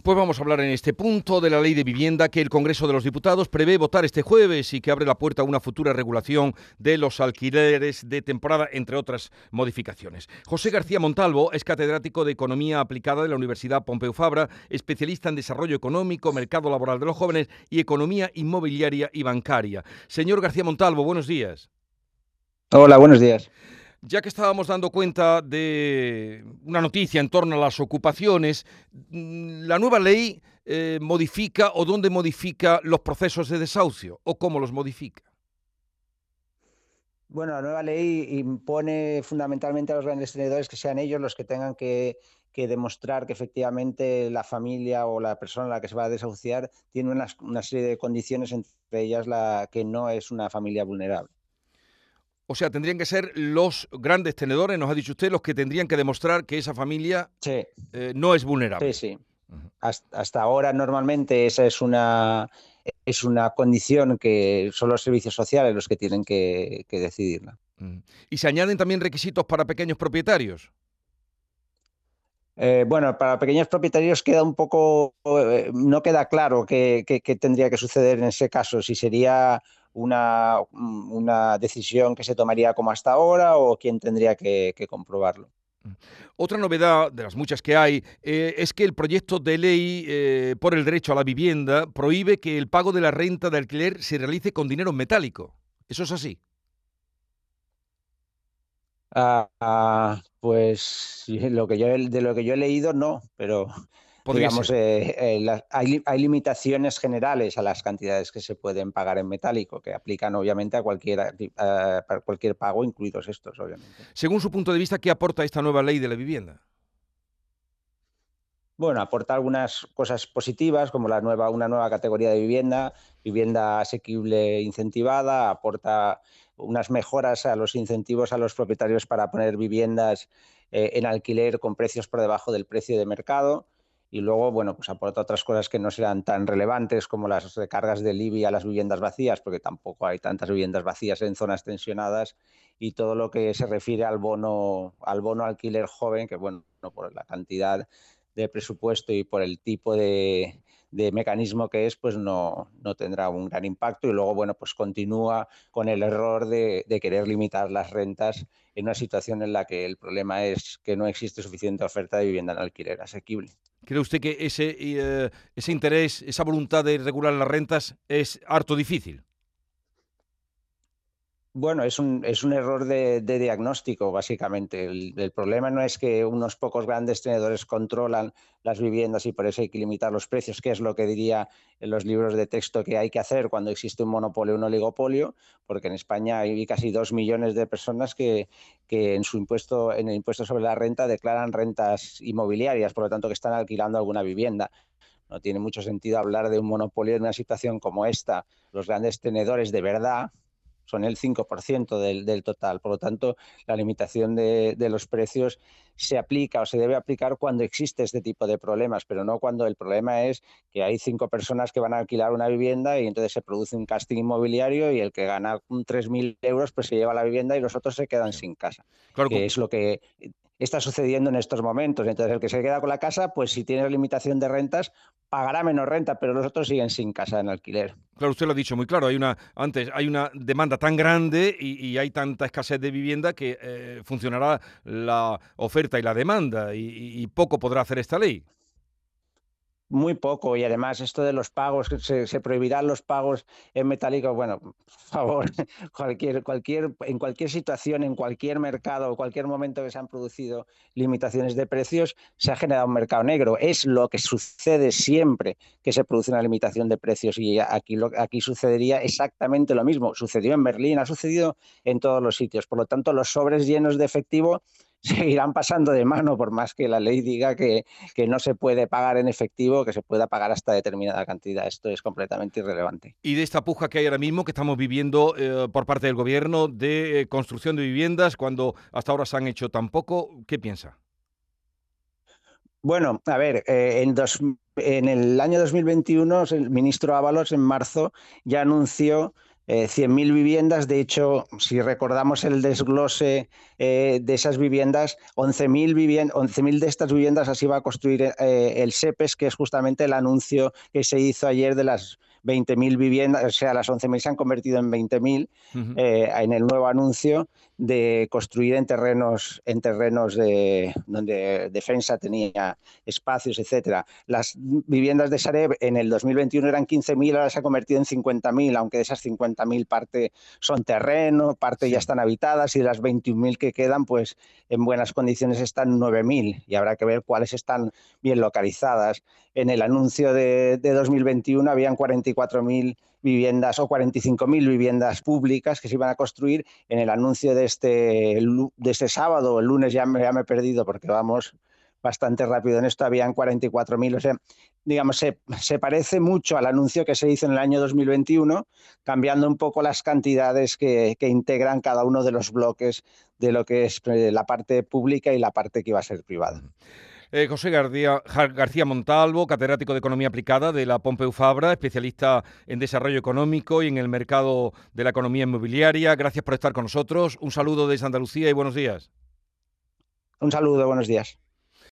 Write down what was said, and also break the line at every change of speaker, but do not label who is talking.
Pues vamos a hablar en este punto de la ley de vivienda que el Congreso de los Diputados prevé votar este jueves y que abre la puerta a una futura regulación de los alquileres de temporada, entre otras modificaciones. José García Montalvo es catedrático de Economía Aplicada de la Universidad Pompeu Fabra, especialista en desarrollo económico, mercado laboral de los jóvenes y economía inmobiliaria y bancaria. Señor García Montalvo, buenos días.
Hola, buenos días.
Ya que estábamos dando cuenta de una noticia en torno a las ocupaciones, mm, ¿la nueva ley eh, modifica o dónde modifica los procesos de desahucio o cómo los modifica?
Bueno, la nueva ley impone fundamentalmente a los grandes tenedores que sean ellos los que tengan que, demostrar que efectivamente la familia o la persona a la que se va a desahuciar tiene una, una serie de condiciones, entre ellas la que no es una familia vulnerable.
O sea, tendrían que ser los grandes tenedores, nos ha dicho usted, los que tendrían que demostrar que esa familia eh, no es vulnerable.
Sí, sí. hasta, ahora normalmente esa es una, es una condición que son los servicios sociales los que tienen que, decidirla.
¿Y se añaden también requisitos para pequeños propietarios?
Eh, bueno, para pequeños propietarios queda un poco, eh, no queda claro qué, tendría que suceder en ese caso, si sería una, una, decisión que se tomaría como hasta ahora o quién tendría que, comprobarlo.
Mm. Otra novedad de las muchas que hay eh, es que el proyecto de ley por el derecho a la vivienda prohíbe que el pago de la renta de alquiler se realice con dinero metálico. ¿Eso es así?
Ah, pues lo que yo, de lo que yo he leído no, pero digamos, eh, eh, hay, limitaciones generales a las cantidades que se pueden pagar en metálico, que aplican obviamente a cualquier, a cualquier pago, incluidos estos, obviamente.
Según su punto de vista, ¿qué aporta esta nueva ley de la vivienda?
Bueno, aporta algunas cosas positivas, como la nueva, una nueva categoría de vivienda, vivienda asequible incentivada, aporta unas mejoras a los incentivos a los propietarios para poner viviendas eh, en alquiler con precios por debajo del precio de mercado. Y luego, bueno, pues aporta otras cosas que no serán tan relevantes como las recargas del IBI a las viviendas vacías, porque tampoco hay tantas viviendas vacías en zonas tensionadas, y todo lo que se refiere al bono, al bono alquiler joven, que bueno, por la cantidad de presupuesto y por el tipo de, de mecanismo que es, pues no, no, tendrá un gran impacto y luego, bueno, pues continúa con el error de, querer limitar las rentas en una situación en la que el problema es que no existe suficiente oferta de vivienda en alquiler asequible.
¿Cree usted que ese, eh, ese interés, esa voluntad de regular las rentas es harto difícil?
Bueno, es un, es un error de, diagnóstico, básicamente. El, problema no es que unos pocos grandes tenedores controlan las viviendas y por eso hay que limitar los precios, que es lo que diría en los libros de texto que hay que hacer cuando existe un monopolio o un oligopolio, porque en España hay casi dos millones de personas que, que en su impuesto, en el impuesto sobre la renta declaran rentas inmobiliarias, por lo tanto que están alquilando alguna vivienda. No tiene mucho sentido hablar de un monopolio en una situación como esta. Los grandes tenedores de verdad, son el 5% del, del, total. Por lo tanto, la limitación de, los precios se aplica o se debe aplicar cuando existe este tipo de problemas, pero no cuando el problema es que hay cinco personas que van a alquilar una vivienda y entonces se produce un casting inmobiliario y el que gana 3.000 euros pues se lleva la vivienda y los otros se quedan sin casa. que es lo que está sucediendo en estos momentos. Entonces, el que se queda con la casa, pues si tiene limitación de rentas, pagará menos renta, pero los otros siguen sin casa en alquiler.
Claro, usted lo ha dicho muy claro. Hay una antes hay una demanda tan grande y, hay tanta escasez de vivienda que eh, funcionará la oferta y la demanda y poco podrá hacer esta ley.
Muy poco, y además esto de los pagos, se, se prohibirán los pagos en metálico, bueno, por favor, cualquier, cualquier, en cualquier situación, en cualquier mercado, cualquier momento que se han producido limitaciones de precios, se ha generado un mercado negro. Es lo que sucede siempre que se produce una limitación de precios y aquí, aquí sucedería exactamente lo mismo. Sucedió en Berlín, ha sucedido en todos los sitios. Por lo tanto, los sobres llenos de efectivo seguirán pasando de mano por más que la ley diga que, no se puede pagar en efectivo, que se pueda pagar hasta determinada cantidad. Esto es completamente irrelevante.
Y de esta puja que hay ahora mismo, que estamos viviendo eh, por parte del gobierno de eh, construcción de viviendas, cuando hasta ahora se han hecho tan poco, ¿qué piensa?
Bueno, a ver, eh, en, en, el año 2021 el ministro Ábalos en marzo ya anunció 100.000 viviendas. De hecho, si recordamos el desglose de esas viviendas, 11.000 de estas viviendas así va a construir el SEPES, que es justamente el anuncio que se hizo ayer de las 20.000 viviendas, o sea, las 11.000 se han convertido en 20.000 eh, en el nuevo anuncio de construir en terrenos, en terrenos de, donde defensa tenía espacios, etcétera. Las viviendas de Sareb en el 2021 eran 15.000, ahora se ha convertido en 50.000, aunque de esas 50.000 parte son terreno, parte ya están habitadas y de las 21.000 que quedan, pues en buenas condiciones están 9.000 y habrá que ver cuáles están bien localizadas. En el anuncio de, de 2021 habían 44.000 viviendas o 45.000 viviendas públicas que se iban a construir. En el anuncio de este, de este sábado, el lunes ya me, he perdido porque vamos bastante rápido en esto, habían 44.000. O sea, digamos, se, se, parece mucho al anuncio que se hizo en el año 2021, cambiando un poco las cantidades que, que integran cada uno de los bloques de lo que es eh, la parte pública y la parte que iba a ser privada.
Eh, José García, García Montalvo, catedrático de Economía Aplicada de la Pompeu Fabra, especialista en desarrollo económico y en el mercado de la economía inmobiliaria. Gracias por estar con nosotros. Un saludo desde Andalucía y buenos días.
Un saludo, buenos días.